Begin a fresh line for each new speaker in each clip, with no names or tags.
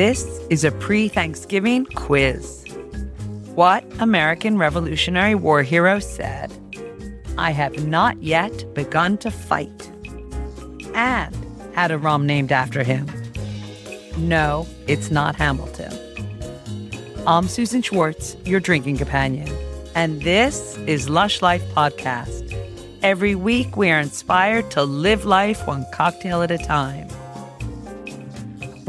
This is a pre Thanksgiving quiz. What American Revolutionary War hero said, I have not yet begun to fight, and had a rum named after him? No, it's not Hamilton. I'm Susan Schwartz, your drinking companion, and this is Lush Life Podcast. Every week, we are inspired to live life one cocktail at a time.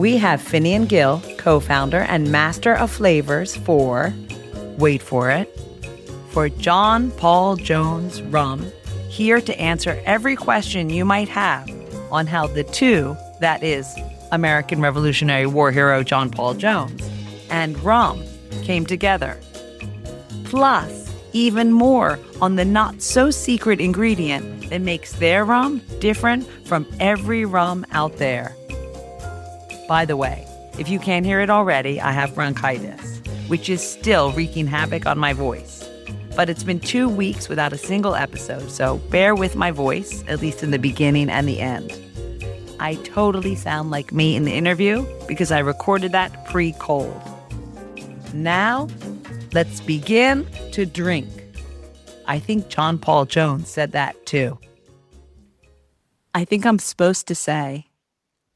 We have Finian Gill, co founder and master of flavors for, wait for it, for John Paul Jones Rum, here to answer every question you might have on how the two, that is, American Revolutionary War hero John Paul Jones, and rum came together. Plus, even more on the not so secret ingredient that makes their rum different from every rum out there. By the way, if you can't hear it already, I have bronchitis, which is still wreaking havoc on my voice. But it's been two weeks without a single episode, so bear with my voice, at least in the beginning and the end. I totally sound like me in the interview because I recorded that pre cold. Now, let's begin to drink. I think John Paul Jones said that too. I think I'm supposed to say,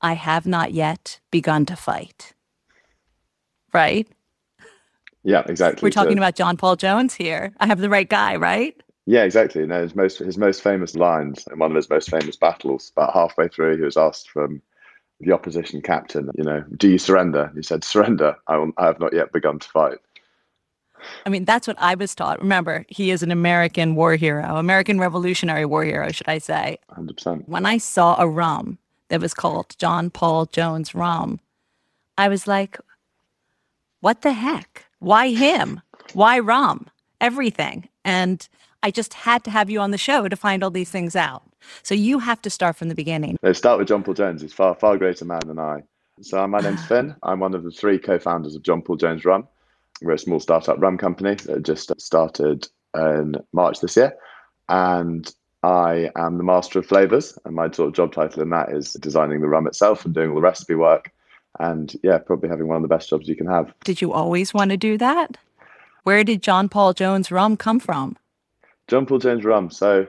I have not yet begun to fight. Right?
Yeah, exactly.
We're talking
So-
about John Paul Jones here. I have the right guy, right?
Yeah, exactly. No, his most his most famous lines in one of his most famous battles. About halfway through, he was asked from the opposition captain, you know, do you surrender? He said, "Surrender. I, will, I have not yet begun to fight."
I mean, that's what I was taught. Remember, he is an American war hero, American Revolutionary War hero, should I say.
Hundred percent.
When I saw a rum that was called John Paul Jones rum, I was like, what the heck? Why him? Why rum? Everything. And I just had to have you on the show to find all these things out. So you have to start from the beginning.
Let's start with John Paul Jones. He's far far greater man than I. So my name's Finn. I'm one of the three co-founders of John Paul Jones Rum. We're a small startup rum company that just started in March this year, and I am the master of flavors. And my sort of job title in that is designing the rum itself and doing all the recipe work. And yeah, probably having one of the best jobs you can have.
Did you always want to do that? Where did John Paul Jones rum come from?
John Paul Jones Rum. So,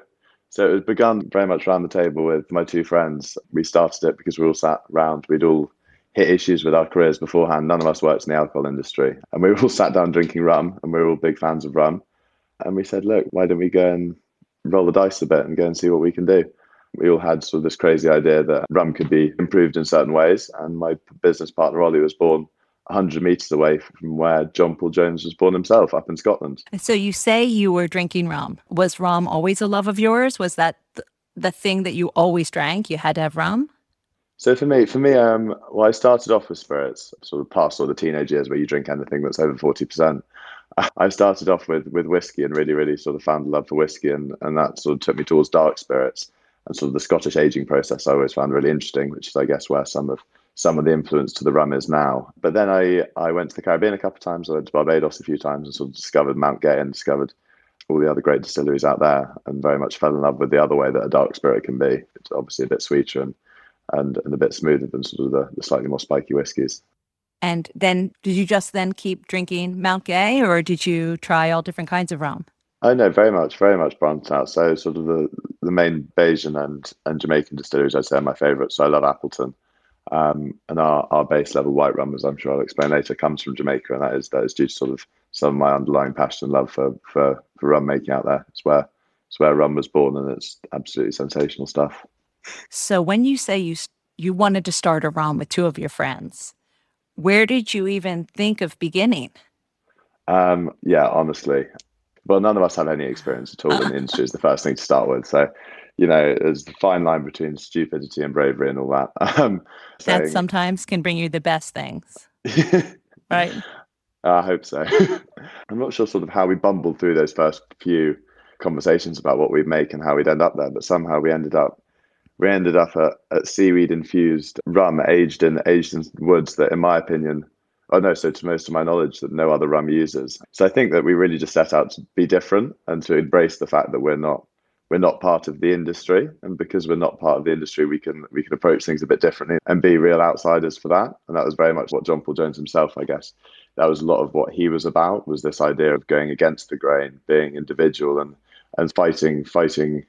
so it was begun very much around the table with my two friends. We started it because we all sat round. We'd all hit issues with our careers beforehand. None of us worked in the alcohol industry, and we all sat down drinking rum, and we were all big fans of rum. And we said, look, why don't we go and roll the dice a bit and go and see what we can do? We all had sort of this crazy idea that rum could be improved in certain ways, and my business partner Ollie was born 100 meters away from where John Paul Jones was born himself, up in Scotland.
So you say you were drinking rum. Was rum always a love of yours? Was that th- the thing that you always drank? You had to have rum?
So for me, for me, um, well, I started off with spirits, sort of past all the teenage years where you drink anything that's over forty percent. I started off with with whiskey and really, really sort of found a love for whiskey, and and that sort of took me towards dark spirits and sort of the Scottish aging process. I always found really interesting, which is, I guess, where some of some of the influence to the rum is now. But then I I went to the Caribbean a couple of times. I went to Barbados a few times and sort of discovered Mount Gay and discovered all the other great distilleries out there, and very much fell in love with the other way that a dark spirit can be. It's obviously a bit sweeter and and, and a bit smoother than sort of the, the slightly more spiky whiskies.
And then did you just then keep drinking Mount Gay or did you try all different kinds of rum?
I know very much, very much branched out. So sort of the, the main Bajan and, and Jamaican distilleries, I'd say are my favourites. So I love Appleton. Um, and our, our base level white rum, as I'm sure I'll explain later, comes from Jamaica, and that is that is due to sort of some of my underlying passion and love for, for, for rum making out there. It's where it's where rum was born, and it's absolutely sensational stuff.
So when you say you you wanted to start a rum with two of your friends, where did you even think of beginning?
Um, yeah, honestly. Well, none of us have any experience at all in the industry is the first thing to start with. So, you know, there's the fine line between stupidity and bravery and all that. Um,
That
saying-
sometimes can bring you the best things, right?
I hope so. I'm not sure sort of how we bumbled through those first few conversations about what we'd make and how we'd end up there, but somehow we ended up we ended up at, at seaweed infused rum aged in aged in woods that in my opinion oh no so to most of my knowledge that no other rum uses so i think that we really just set out to be different and to embrace the fact that we're not we're not part of the industry, and because we're not part of the industry, we can we can approach things a bit differently and be real outsiders for that. And that was very much what John Paul Jones himself, I guess, that was a lot of what he was about was this idea of going against the grain, being individual, and and fighting fighting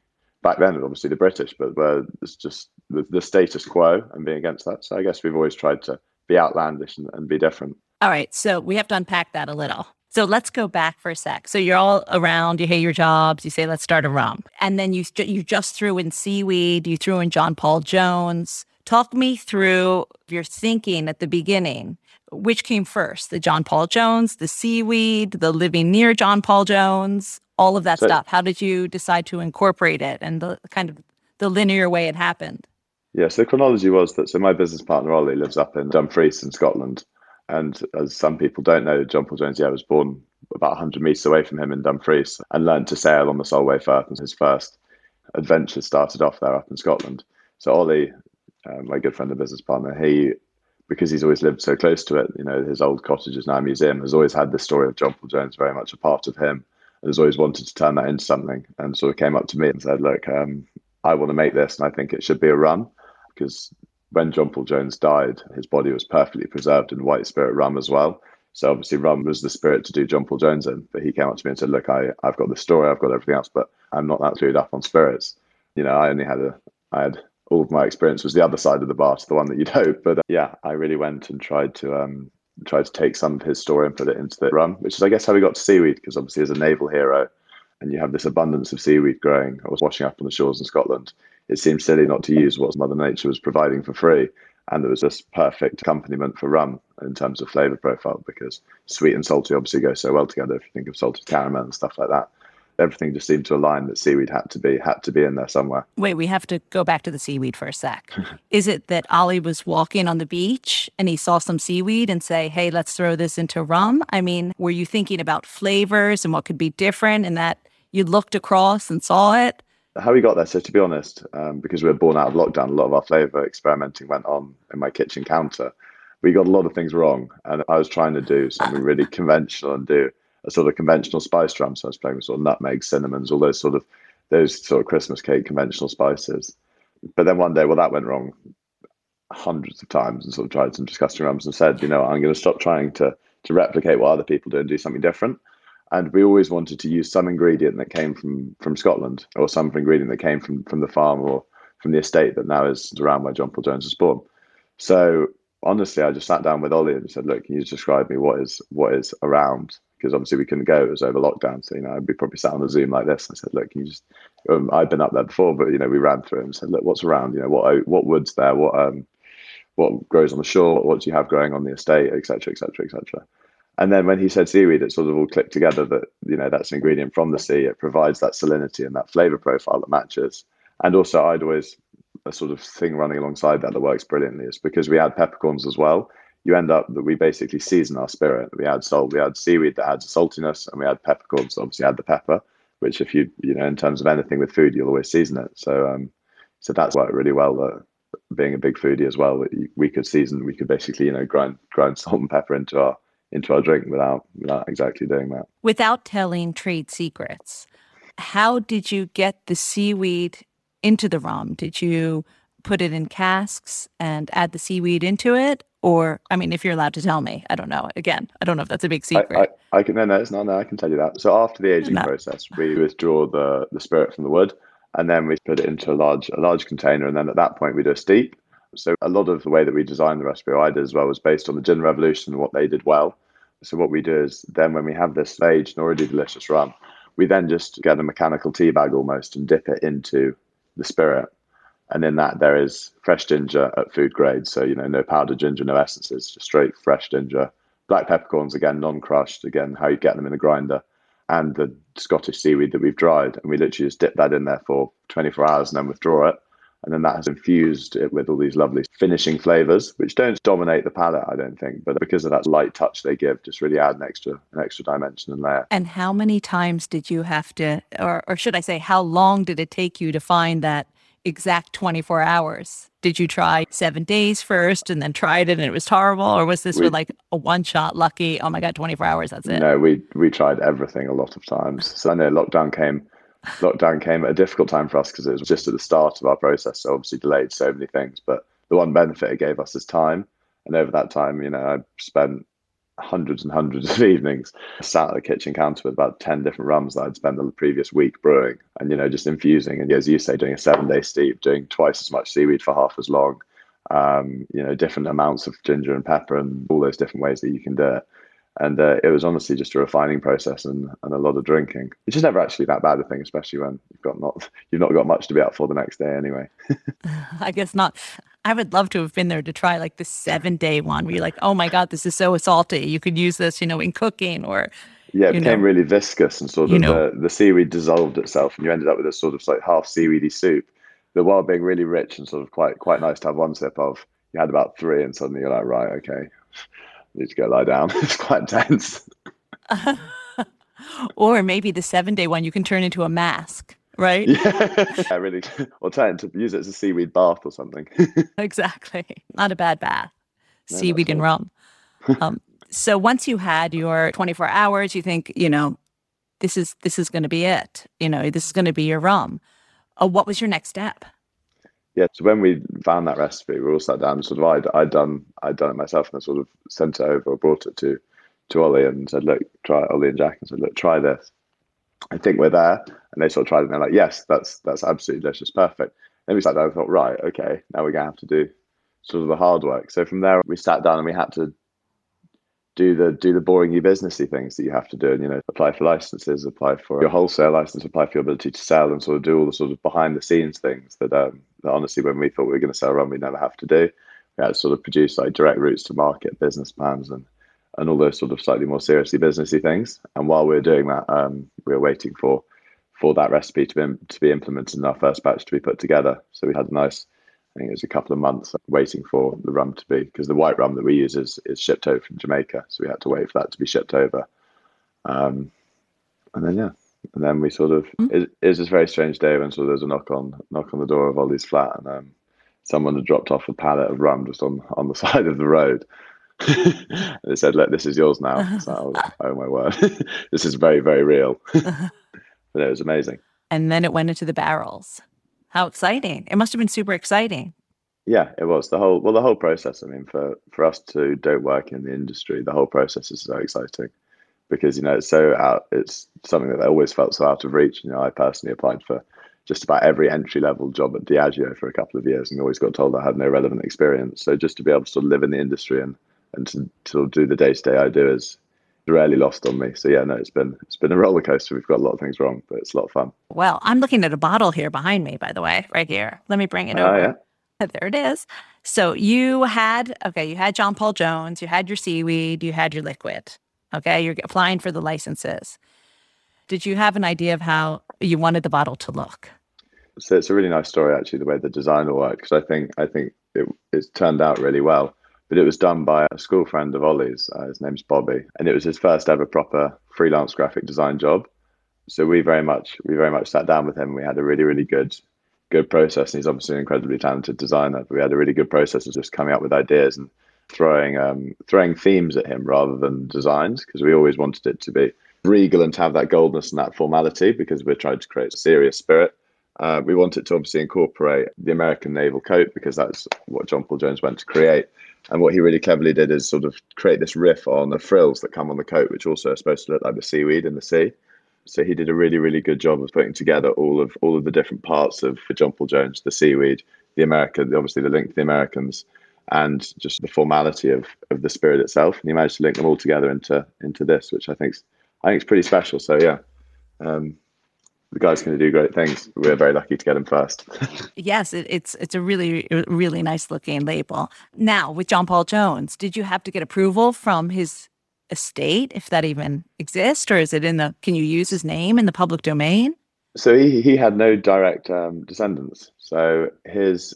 back then, obviously the British, but it's just the, the status quo and being against that. So I guess we've always tried to be outlandish and, and be different.
All right, so we have to unpack that a little. So let's go back for a sec. So you're all around, you hate your jobs, you say, let's start a rum. And then you, you just threw in seaweed, you threw in John Paul Jones. Talk me through your thinking at the beginning. Which came first, the John Paul Jones, the seaweed, the living near John Paul Jones, all of that so, stuff? How did you decide to incorporate it and the kind of the linear way it happened?
Yeah, so the chronology was that so my business partner Ollie lives up in Dumfries in Scotland. And as some people don't know, John Paul Jones, yeah, was born about 100 metres away from him in Dumfries and learned to sail on the Solway Firth. And his first adventure started off there up in Scotland. So Ollie, uh, my good friend and business partner, he, because he's always lived so close to it, you know, his old cottage is now a museum, has always had the story of John Paul Jones very much a part of him and has always wanted to turn that into something. And sort of came up to me and said, look, um, I want to make this and I think it should be a run because when John Paul Jones died, his body was perfectly preserved in white spirit rum as well. So obviously rum was the spirit to do John Paul Jones in. But he came up to me and said, Look, I, I've got the story, I've got everything else, but I'm not that clued up on spirits. You know, I only had a I had all of my experience was the other side of the bar to the one that you'd hope. But uh, yeah, I really went and tried to um to take some of his story and put it into the rum, which is I guess how we got to seaweed, because obviously as a naval hero and you have this abundance of seaweed growing or washing up on the shores in Scotland, it seems silly not to use what Mother Nature was providing for free. And there was this perfect accompaniment for rum in terms of flavor profile because sweet and salty obviously go so well together. If you think of salted caramel and stuff like that, everything just seemed to align that seaweed had to be had to be in there somewhere.
Wait, we have to go back to the seaweed for a sec. Is it that Ollie was walking on the beach and he saw some seaweed and say, "Hey, let's throw this into rum"? I mean, were you thinking about flavors and what could be different, and that you looked across and saw it?
how we got there. So to be honest, um, because we were born out of lockdown, a lot of our flavour experimenting went on in my kitchen counter. We got a lot of things wrong, and I was trying to do something really conventional and do a sort of conventional spice rum. So I was playing with sort of nutmeg, cinnamons, all those sort of those sort of Christmas cake conventional spices. But then one day, well, that went wrong hundreds of times, and sort of tried some disgusting rums and said, you know, I'm going to stop trying to to replicate what other people do and do something different and we always wanted to use some ingredient that came from from Scotland or some ingredient that came from from the farm or from the estate that now is around where John Paul Jones was born. So honestly, I just sat down with Ollie and said, "Look, can you describe me what is what is around?" Because obviously we couldn't go; it was over lockdown. So you know, I'd be probably sat on a Zoom like this. I said, "Look, can you just?" Um, I'd been up there before, but you know, we ran through and said, "Look, what's around? You know, what what woods there? What um, what grows on the shore? What do you have growing on the estate, etc., etc., etc." And then when he said seaweed, it sort of all clicked together that you know that's an ingredient from the sea. It provides that salinity and that flavor profile that matches. And also, I'd always a sort of thing running alongside that that works brilliantly is because we add peppercorns as well. You end up that we basically season our spirit. We add salt, we add seaweed that adds saltiness, and we add peppercorns. Obviously, add the pepper, which if you you know in terms of anything with food, you'll always season it. So um, so that's worked really well. That being a big foodie as well, we could season. We could basically you know grind grind salt and pepper into our into our drink without without exactly doing that.
Without telling trade secrets, how did you get the seaweed into the rum? Did you put it in casks and add the seaweed into it? Or, I mean, if you're allowed to tell me, I don't know. Again, I don't know if that's a big secret.
I, I, I can, no, no, it's not. No, I can tell you that. So after the aging no. process, we withdraw the, the spirit from the wood and then we put it into a large, a large container. And then at that point, we do a steep so a lot of the way that we designed the recipe, I did as well, was based on the gin revolution and what they did well. So what we do is then when we have this aged and already delicious rum, we then just get a mechanical tea bag almost and dip it into the spirit. And in that there is fresh ginger at food grade. So, you know, no powdered ginger, no essences, just straight fresh ginger. Black peppercorns, again, non-crushed, again, how you get them in a grinder. And the Scottish seaweed that we've dried. And we literally just dip that in there for 24 hours and then withdraw it and then that has infused it with all these lovely finishing flavors, which don't dominate the palate, I don't think, but because of that light touch they give, just really add an extra an extra dimension and layer.
And how many times did you have to, or, or should I say, how long did it take you to find that exact 24 hours? Did you try seven days first and then tried it and it was horrible? Or was this we, like a one shot lucky, oh my God, 24 hours, that's it?
No, we, we tried everything a lot of times. So I know lockdown came lockdown came at a difficult time for us because it was just at the start of our process, so obviously delayed so many things. But the one benefit it gave us is time, and over that time, you know, I spent hundreds and hundreds of evenings sat at the kitchen counter with about 10 different rums that I'd spent the previous week brewing and, you know, just infusing. And as you say, doing a seven day steep, doing twice as much seaweed for half as long, um, you know, different amounts of ginger and pepper and all those different ways that you can do it. And uh, it was honestly just a refining process and, and a lot of drinking, which is never actually that bad a thing, especially when you've got not you've not got much to be up for the next day anyway.
I guess not. I would love to have been there to try like the seven day one where you're like, oh my God, this is so salty. You could use this, you know, in cooking or.
Yeah, it became know, really viscous and sort of know, the, the seaweed dissolved itself and you ended up with a sort of like half seaweedy soup that while being really rich and sort of quite quite nice to have one sip of, you had about three and suddenly you're like, right, okay, I need to go lie down. it's quite intense.
or maybe the seven day one you can turn into a mask right?
Yeah, really. Or trying to use it as a seaweed bath or something.
exactly. Not a bad bath. No, seaweed and rum. Um, so once you had your 24 hours, you think, you know, this is this is going to be it. You know, this is going to be your rum. Uh, what was your next step?
Yeah, so when we found that recipe, we all sat down and sort of I'd, I'd done I'd done it myself and I sort of sent it over or brought it to to Ollie and said, look, try it, Ollie and Jack and said, look, try this. I think we're there. And they sort of tried it and they're like, yes, that's that's absolutely delicious, perfect. Then we sat down and thought, right, okay, now we're gonna have to do sort of the hard work. So from there we sat down and we had to do the do the boring you businessy things that you have to do and you know apply for licenses apply for your wholesale license apply for your ability to sell and sort of do all the sort of behind the scenes things that, um, that honestly when we thought we were going to sell rum we never have to do we had to sort of produce like direct routes to market business plans and and all those sort of slightly more seriously businessy things. And while we were doing that, um, we were waiting for for that recipe to be to be implemented in our first batch to be put together. So we had a nice, I think it was a couple of months waiting for the rum to be because the white rum that we use is is shipped over from Jamaica, so we had to wait for that to be shipped over. Um, and then yeah, and then we sort of mm-hmm. it, it was this very strange day when sort of there was a knock on knock on the door of Ollie's flat, and um, someone had dropped off a pallet of rum just on on the side of the road they said, "Look, this is yours now." So, oh, oh my word, this is very, very real. Uh-huh. but it was amazing.
And then it went into the barrels. How exciting! It must have been super exciting.
Yeah, it was the whole well, the whole process. I mean, for for us to don't work in the industry, the whole process is so exciting because you know it's so out. It's something that I always felt so out of reach. You know, I personally applied for just about every entry level job at Diageo for a couple of years and always got told I had no relevant experience. So just to be able to sort of live in the industry and and to, to do the day to day I do is rarely lost on me. So yeah, no, it's been it's been a roller coaster. We've got a lot of things wrong, but it's a lot of fun.
Well, I'm looking at a bottle here behind me, by the way, right here. Let me bring it uh, over. Yeah. There it is. So you had okay, you had John Paul Jones, you had your seaweed, you had your liquid. Okay, you're applying for the licenses. Did you have an idea of how you wanted the bottle to look?
So it's a really nice story, actually, the way the design will work. Because I think I think it, it's turned out really well but it was done by a school friend of Ollie's. Uh, his name's Bobby, and it was his first ever proper freelance graphic design job. So we very much we very much sat down with him. We had a really really good good process, and he's obviously an incredibly talented designer. But we had a really good process of just coming up with ideas and throwing um, throwing themes at him rather than designs because we always wanted it to be regal and to have that goldness and that formality because we're trying to create a serious spirit. Uh, we wanted to obviously incorporate the American naval coat because that's what John Paul Jones went to create. And what he really cleverly did is sort of create this riff on the frills that come on the coat, which also are supposed to look like the seaweed in the sea. So he did a really, really good job of putting together all of all of the different parts of John Paul Jones, the seaweed, the America, obviously the link to the Americans, and just the formality of of the spirit itself. And he managed to link them all together into into this, which I think I think is pretty special. So yeah, um, the guy's going to do great things. We're very lucky to get him first.
yes, it, it's it's a really really nice looking label. Now with John Paul Jones, did you have to get approval from his estate, if that even exists, or is it in the? Can you use his name in the public domain?
So he he had no direct um, descendants. So his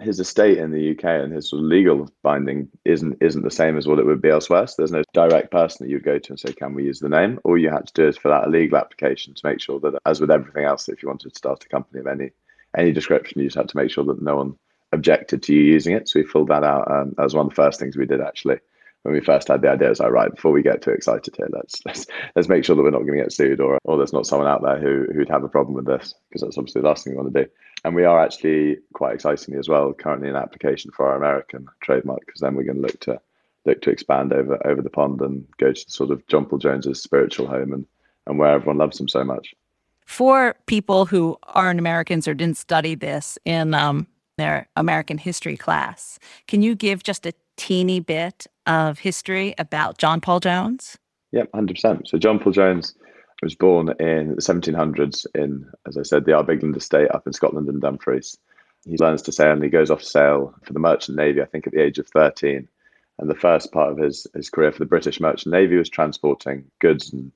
his estate in the UK and his sort of legal binding isn't isn't the same as what it would be elsewhere. So there's no direct person that you'd go to and say, "Can we use the name?" All you had to do is fill out a legal application to make sure that, as with everything else, if you wanted to start a company of any any description, you just had to make sure that no one objected to you using it. So we filled that out. Um, that was one of the first things we did actually. When we first had the idea, it was like, right, before we get too excited here, let's let's let's make sure that we're not going to get sued or or there's not someone out there who who'd have a problem with this because that's obviously the last thing we want to do. And we are actually quite excitingly as well currently in application for our American trademark because then we're going to look to look to expand over over the pond and go to sort of John Paul Jones's spiritual home and and where everyone loves him so much.
For people who aren't Americans or didn't study this in um, their American history class, can you give just a teeny bit of history about John Paul Jones?
Yep, hundred percent. So John Paul Jones was born in the 1700s in, as I said, the Arbigland estate up in Scotland and Dumfries. He learns to sail and he goes off sail for the Merchant Navy, I think, at the age of 13. And the first part of his, his career for the British Merchant Navy was transporting goods and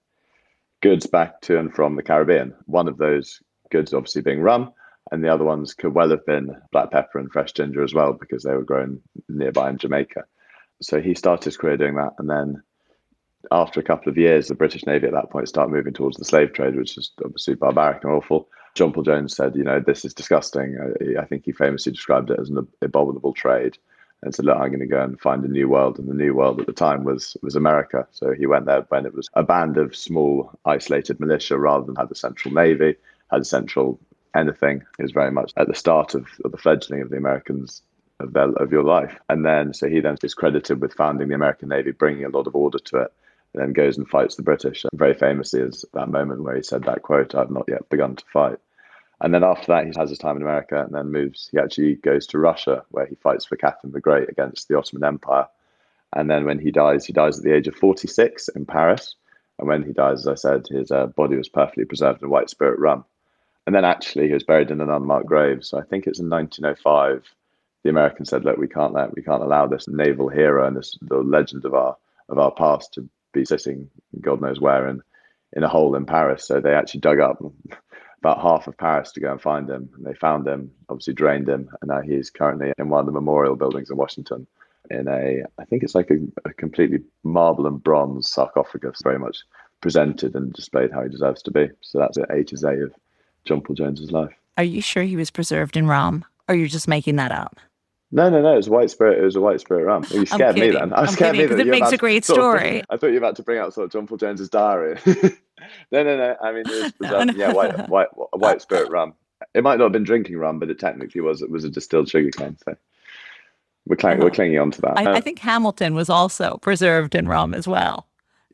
goods back to and from the Caribbean. One of those goods, obviously, being rum, and the other ones could well have been black pepper and fresh ginger as well because they were grown nearby in Jamaica. So he started his career doing that, and then after a couple of years, the British Navy at that point started moving towards the slave trade, which is obviously barbaric and awful. John Paul Jones said, you know, this is disgusting. Uh, I, I think he famously described it as an abominable trade and said, look, I'm going to go and find a new world. And the new world at the time was was America. So he went there when it was a band of small, isolated militia rather than had a central navy, had a central anything. Was very much at the start of, of the fledgling of the Americans of their of your life. And then so he then is credited with founding the American Navy, bringing a lot of order to it, and then goes and fights the British. And very famously is that moment where he said that quote, I've not yet begun to fight. And then after that, he has his time in America and then moves. He actually goes to Russia, where he fights for Catherine the Great against the Ottoman Empire. And then when he dies, he dies at the age of 46 in Paris. And when he dies, as I said, his uh, body was perfectly preserved in white spirit rum. And then actually, he was buried in an unmarked grave. So I think it's in 1905. The Americans said, "Look, we can't let, we can't allow this naval hero and this the legend of our of our past to be sitting, God knows where, in in a hole in Paris." So they actually dug up about half of Paris to go and find him. And they found him, obviously drained him, and now he's currently in one of the memorial buildings in Washington in a, I think it's like a, a completely marble and bronze sarcophagus, very much presented and displayed how he deserves to be. So that's A to Z of John Paul Jones's life.
Are you sure he was preserved in rum, or you're just making that up?
No, no, no. It was a white spirit. It was a white spirit rum. You scared me then.
I was
scared
kidding,
me
because it makes a great story.
Of, I thought you were about to bring out sort of John Paul Jones's diary. no, no, no. I mean, it was, um, yeah, white, white, white spirit rum. It might not have been drinking rum, but it technically was. It was a distilled sugar cane. So we're, clang, we're clinging on to that.
I, I, think Hamilton was also preserved in rum as well.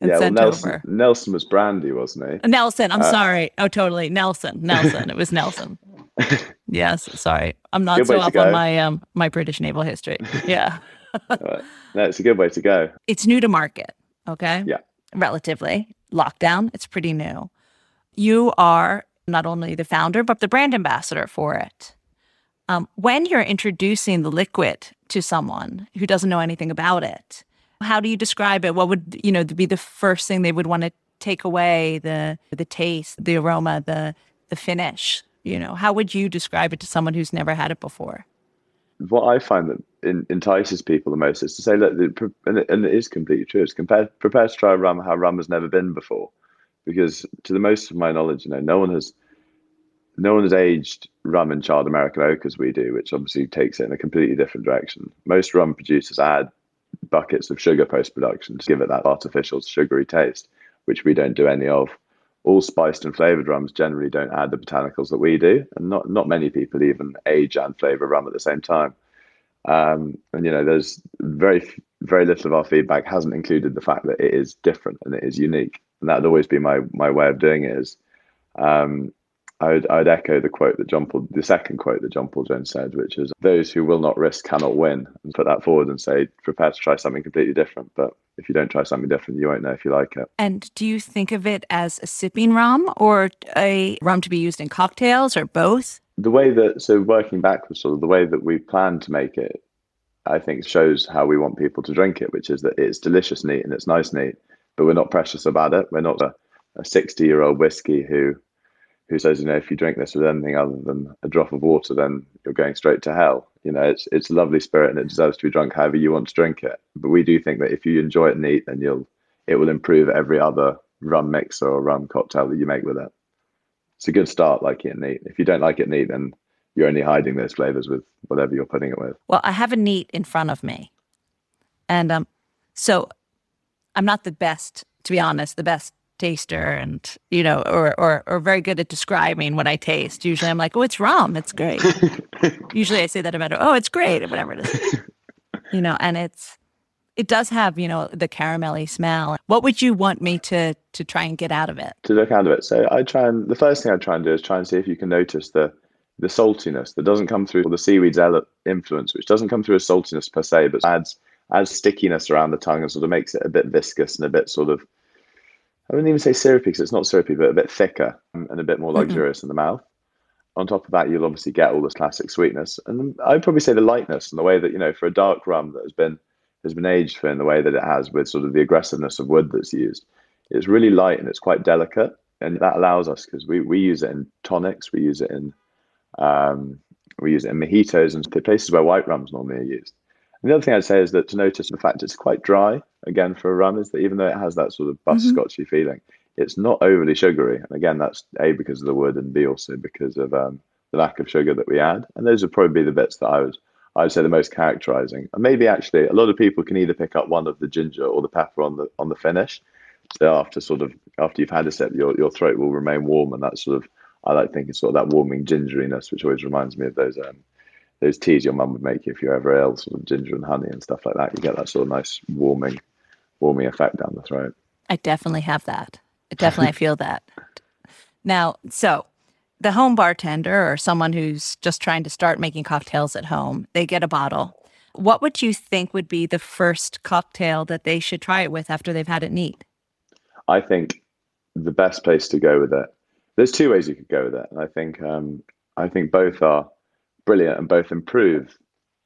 Yeah, well, Nelson, Nelson was brandy, wasn't
he? Nelson. I'm uh, sorry. Oh, totally. Nelson. Nelson. it was Nelson. yes. Sorry. I'm not so up on my um my British naval history. Yeah.
right. No, it's a good way to go.
It's new to market. Okay.
Yeah.
Relatively lockdown. It's pretty new. You are not only the founder, but the brand ambassador for it. Um, when you're introducing the liquid to someone who doesn't know anything about it, how do you describe it? What would you know be the first thing they would want to take away? The the taste, the aroma, the the finish. You know, how would you describe it to someone who's never had it before?
What I find that in, entices people the most is to say, look, and, it, and it is completely true. It's compare, prepare to try rum how rum has never been before, because to the most of my knowledge, you know, no one has, no one has aged rum in charred American oak as we do, which obviously takes it in a completely different direction. Most rum producers add buckets of sugar post production to give it that artificial sugary taste, which we don't do any of. All spiced and flavored rums generally don't add the botanicals that we do, and not not many people even age and flavor rum at the same time. Um, and you know, there's very very little of our feedback hasn't included the fact that it is different and it is unique, and that'd always be my my way of doing it. Is um, I'd, I'd echo the quote that John Paul, the second quote that John Paul Jones said, which is, "Those who will not risk cannot win," and put that forward and say, "Prepare to try something completely different." But if you don't try something different, you won't know if you like it.
And do you think of it as a sipping rum or a rum to be used in cocktails or both?
the way that so working backwards, sort of the way that we plan to make it, I think shows how we want people to drink it, which is that it's delicious neat and it's nice neat, but we're not precious about it. We're not a, a 60 year old whiskey who who says, you know, if you drink this with anything other than a drop of water, then you're going straight to hell. You know, it's it's a lovely spirit and it deserves to be drunk however you want to drink it. But we do think that if you enjoy it neat, then you'll it will improve every other rum mix or rum cocktail that you make with it it's a good start liking it neat. If you don't like it neat, then you're only hiding those flavors with whatever you're putting it with.
Well, I have a neat in front of me, and um, So I'm not the best, to be honest, the best taster and you know or, or or very good at describing what i taste. Usually i'm like oh it's rum. It's great. Usually i say that about oh it's great or whatever it is. You know and it's it does have you know the caramelly smell. What would you want me to to try and get out of it?
To look out of it. So i try and the first thing i try and do is try and see if you can notice the the saltiness that doesn't come through or the seaweed's influence which doesn't come through as saltiness per se but adds adds stickiness around the tongue and sort of makes it a bit viscous and a bit sort of I wouldn't even say syrupy because it's not syrupy, but a bit thicker and a bit more luxurious mm-hmm. in the mouth. On top of that, you'll obviously get all this classic sweetness, and I'd probably say the lightness and the way that you know for a dark rum that has been has been aged for in the way that it has with sort of the aggressiveness of wood that's used. It's really light and it's quite delicate, and that allows us because we, we use it in tonics, we use it in um, we use it in mojitos and the places where white rums normally are used. And the other thing I'd say is that to notice the fact it's quite dry again for a rum is that even though it has that sort of butterscotchy mm-hmm. feeling, it's not overly sugary. And again, that's a because of the wood and b also because of um, the lack of sugar that we add. And those would probably be the bits that I would I would say the most characterizing. And maybe actually a lot of people can either pick up one of the ginger or the pepper on the on the finish. So after sort of after you've had a sip, your your throat will remain warm, and that's sort of I like thinking sort of that warming gingeriness, which always reminds me of those um, those teas your mum would make you if you're ever ill, sort of ginger and honey and stuff like that. You get that sort of nice warming, warming effect down the throat.
I definitely have that. I definitely feel that. Now, so the home bartender or someone who's just trying to start making cocktails at home, they get a bottle. What would you think would be the first cocktail that they should try it with after they've had it neat?
I think the best place to go with it. There's two ways you could go with it, and I think um, I think both are brilliant and both improve,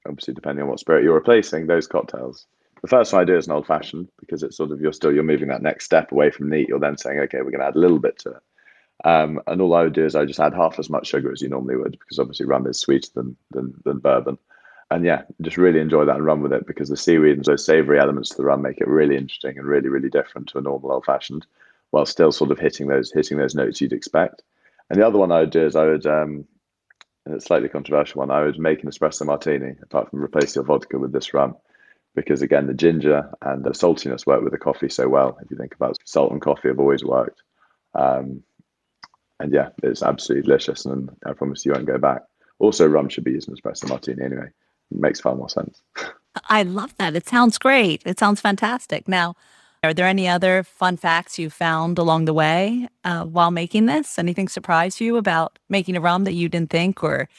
obviously depending on what spirit you're replacing those cocktails. The first one I do is an old fashioned because it's sort of you're still you're moving that next step away from neat. You're then saying, okay, we're going to add a little bit to it. Um, and all I would do is I just add half as much sugar as you normally would because obviously rum is sweeter than than, than bourbon. And yeah, just really enjoy that and run with it because the seaweed and those savory elements to the rum make it really interesting and really really different to a normal old fashioned, while still sort of hitting those hitting those notes you'd expect. And the other one I would do is I would um, a slightly controversial one. I would make an espresso martini, apart from replace your vodka with this rum, because again, the ginger and the saltiness work with the coffee so well. If you think about salt and coffee, have always worked. Um, and yeah, it's absolutely delicious, and I promise you won't go back. Also, rum should be used in espresso martini anyway. It makes far more sense.
I love that. It sounds great. It sounds fantastic. Now, are there any other fun facts you found along the way uh, while making this? Anything surprise you about making a rum that you didn't think or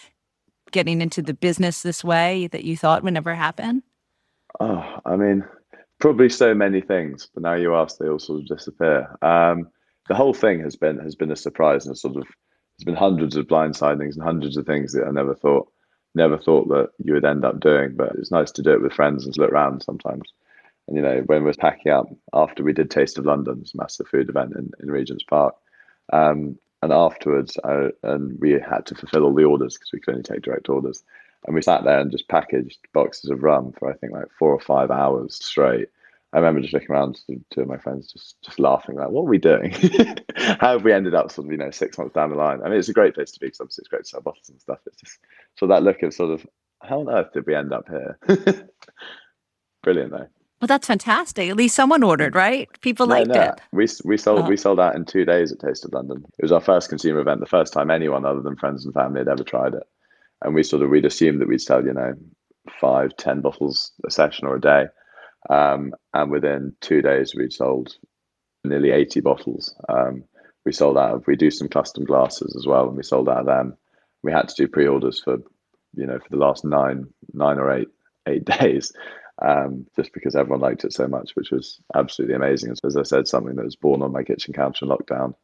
getting into the business this way that you thought would never happen?
Oh, I mean, probably so many things, but now you ask, they all sort of disappear. Um, the whole thing has been has been a surprise and a sort of there's been hundreds of blind sightings and hundreds of things that I never thought never thought that you would end up doing. But it's nice to do it with friends and to look around sometimes. And you know, when we were packing up after we did Taste of London, this massive food event in, in Regent's Park, um, and afterwards, I, and we had to fulfill all the orders because we could only take direct orders. And we sat there and just packaged boxes of rum for I think like four or five hours straight. I remember just looking around to two of my friends, just just laughing like, "What are we doing? How have we ended up sort of you know six months down the line?" I mean, it's a great place to be because obviously it's great to sell bottles and stuff. It's just so that look of sort of how on earth did we end up here? Brilliant though.
Well, that's fantastic. At least someone ordered, right? People no, liked no. it.
We we sold uh-huh. we sold out in two days at Taste of London. It was our first consumer event, the first time anyone other than friends and family had ever tried it. And we sort of we'd assumed that we'd sell, you know, five, ten bottles a session or a day. Um, and within two days, we'd sold nearly 80 bottles. Um, we sold out of, we do some custom glasses as well, and we sold out of them. We had to do pre-orders for, you know, for the last nine, nine or eight, eight days um, just because everyone liked it so much, which was absolutely amazing. As I said, something that was born on my kitchen counter in lockdown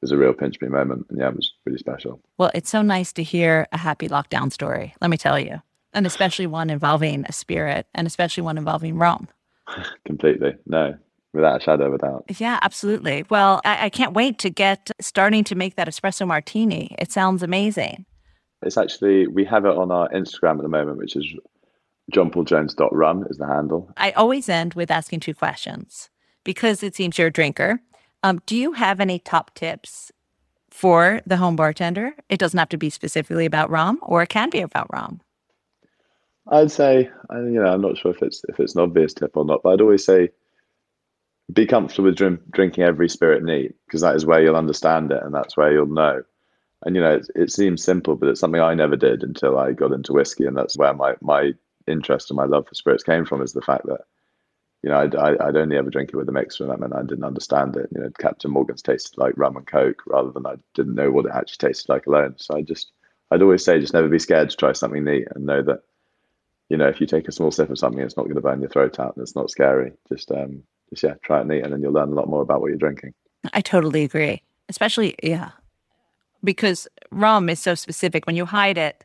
was a real pinch me moment. And yeah, it was really special.
Well, it's so nice to hear a happy lockdown story, let me tell you, and especially one involving a spirit and especially one involving Rome.
Completely. No, without a shadow of a doubt.
Yeah, absolutely. Well, I, I, can't wait to get starting to make that espresso martini. It sounds amazing.
It's actually, we have it on our Instagram at the moment, which is johnpauljones.rum is the handle.
I always end with asking two questions because it seems you're a drinker. Um, do you have any top tips for the home bartender? It doesn't have to be specifically about rum, or it can be about rum.
I'd say, you know, I'm not sure if it's if it's an obvious tip or not, but I'd always say be comfortable with drink, drinking every spirit neat because that is where you'll understand it and that's where you'll know. And you know, it, it seems simple, but it's something I never did until I got into whiskey, and that's where my my interest and my love for spirits came from. Is the fact that you know I'd, I'd only ever drink it with a mixer, and that meant I didn't understand it. You know, Captain Morgan's tasted like rum and coke rather than I didn't know what it actually tasted like alone. So I just I'd always say just never be scared to try something neat and know that you know if you take a small sip of something, it's not going to burn your throat out and it's not scary. Just um just yeah, try it neat, and then you'll learn a lot more about what you're drinking.
I totally agree. Especially yeah, because rum is so specific. When you hide it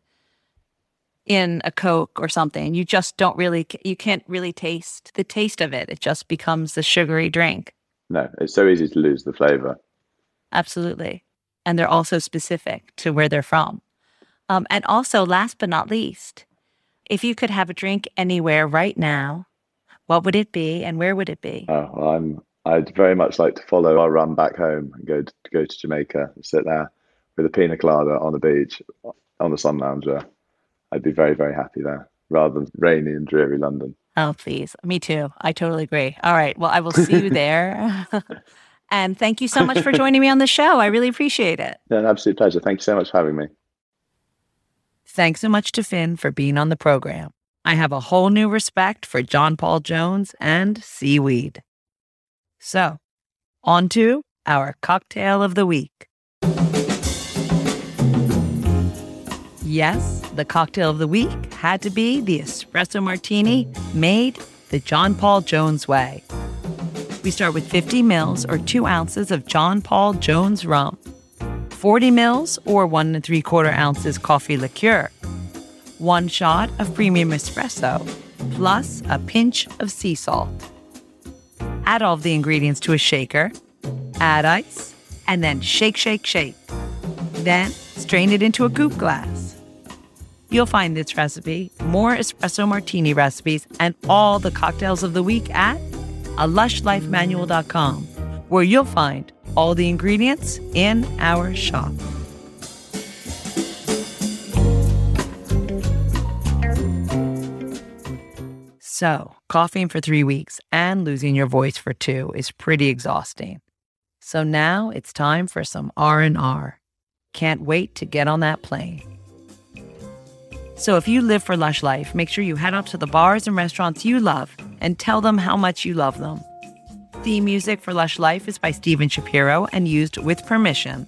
in a Coke or something, you just don't really, you can't really taste the taste of it. It just becomes the sugary drink.
No, it's so easy to lose the flavor.
Absolutely. And they're also specific to where they're from. Um, and also, last but not least, if you could have a drink anywhere right now, what would it be and where would it be?
Oh, well, I'm. I'd very much like to follow our run back home and go to, go to Jamaica and sit there with a pina colada on the beach on the sun lounger. I'd be very very happy there rather than rainy and dreary London.
Oh please, me too. I totally agree. All right, well I will see you there. and thank you so much for joining me on the show. I really appreciate it.
Yeah, an absolute pleasure. Thank you so much for having me.
Thanks so much to Finn for being on the program. I have a whole new respect for John Paul Jones and seaweed. So, on to our cocktail of the week. Yes, the cocktail of the week had to be the espresso martini made the John Paul Jones way. We start with 50 mils or 2 ounces of John Paul Jones rum, 40 mils or 1 and 3 quarter ounces coffee liqueur, one shot of premium espresso, plus a pinch of sea salt. Add all of the ingredients to a shaker, add ice, and then shake, shake, shake. Then strain it into a coupe glass. You'll find this recipe, more espresso martini recipes, and all the cocktails of the week at a lushlifemanual.com, where you'll find all the ingredients in our shop. So, coughing for three weeks and losing your voice for two is pretty exhausting. So now it's time for some R&R. Can't wait to get on that plane. So if you live for Lush Life, make sure you head up to the bars and restaurants you love and tell them how much you love them. Theme music for Lush Life is by Steven Shapiro and used with permission.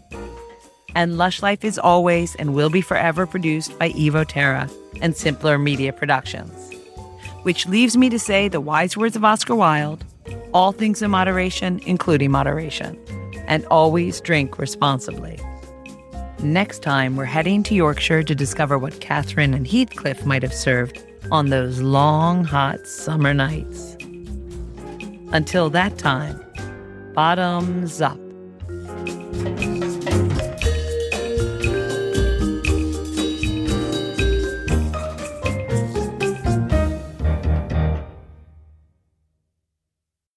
And Lush Life is always and will be forever produced by Evo Terra and Simpler Media Productions which leaves me to say the wise words of Oscar Wilde all things in moderation, including moderation, and always drink responsibly. Next time, we're heading to Yorkshire to discover what Catherine and Heathcliff might have served on those long, hot summer nights. Until that time, bottoms up.